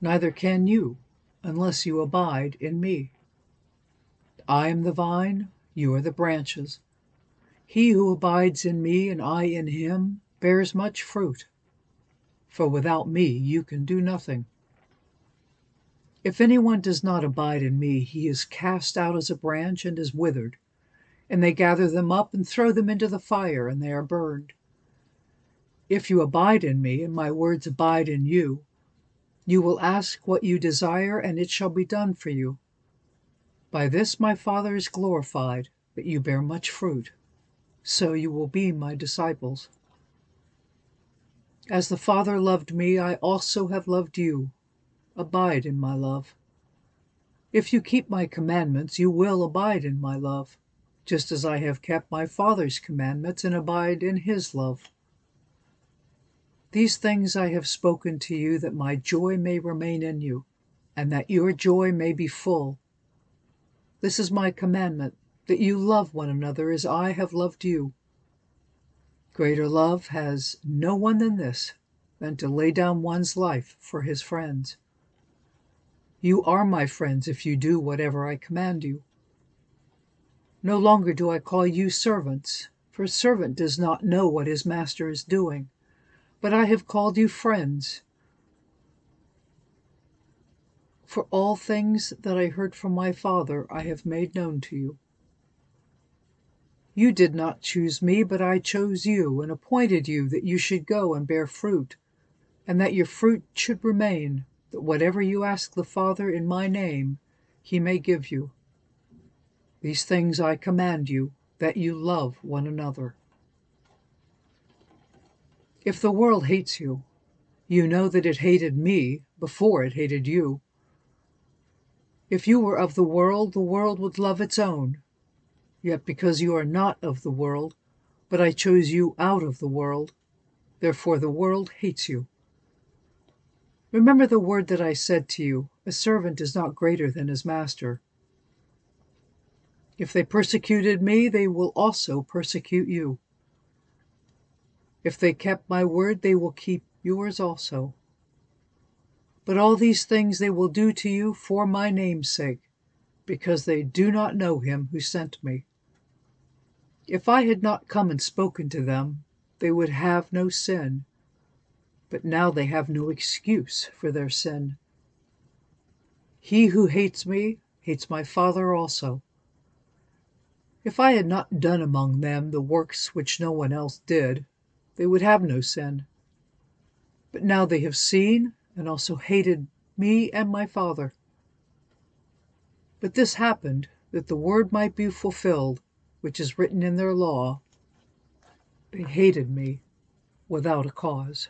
neither can you unless you abide in me. I am the vine, you are the branches. He who abides in me and I in him bears much fruit, for without me you can do nothing. If anyone does not abide in me, he is cast out as a branch and is withered, and they gather them up and throw them into the fire, and they are burned. If you abide in me, and my words abide in you, you will ask what you desire, and it shall be done for you. By this my Father is glorified, that you bear much fruit, so you will be my disciples. As the Father loved me, I also have loved you. Abide in my love. If you keep my commandments, you will abide in my love, just as I have kept my Father's commandments and abide in his love. These things I have spoken to you that my joy may remain in you, and that your joy may be full. This is my commandment, that you love one another as I have loved you. Greater love has no one than this, than to lay down one's life for his friends. You are my friends if you do whatever I command you. No longer do I call you servants, for a servant does not know what his master is doing, but I have called you friends. For all things that I heard from my Father I have made known to you. You did not choose me, but I chose you, and appointed you that you should go and bear fruit, and that your fruit should remain, that whatever you ask the Father in my name, he may give you. These things I command you, that you love one another. If the world hates you, you know that it hated me before it hated you. If you were of the world, the world would love its own. Yet because you are not of the world, but I chose you out of the world, therefore the world hates you. Remember the word that I said to you A servant is not greater than his master. If they persecuted me, they will also persecute you. If they kept my word, they will keep yours also. But all these things they will do to you for my name's sake, because they do not know him who sent me. If I had not come and spoken to them, they would have no sin, but now they have no excuse for their sin. He who hates me hates my Father also. If I had not done among them the works which no one else did, they would have no sin. But now they have seen and also hated me and my Father. But this happened that the word might be fulfilled, which is written in their law They hated me without a cause.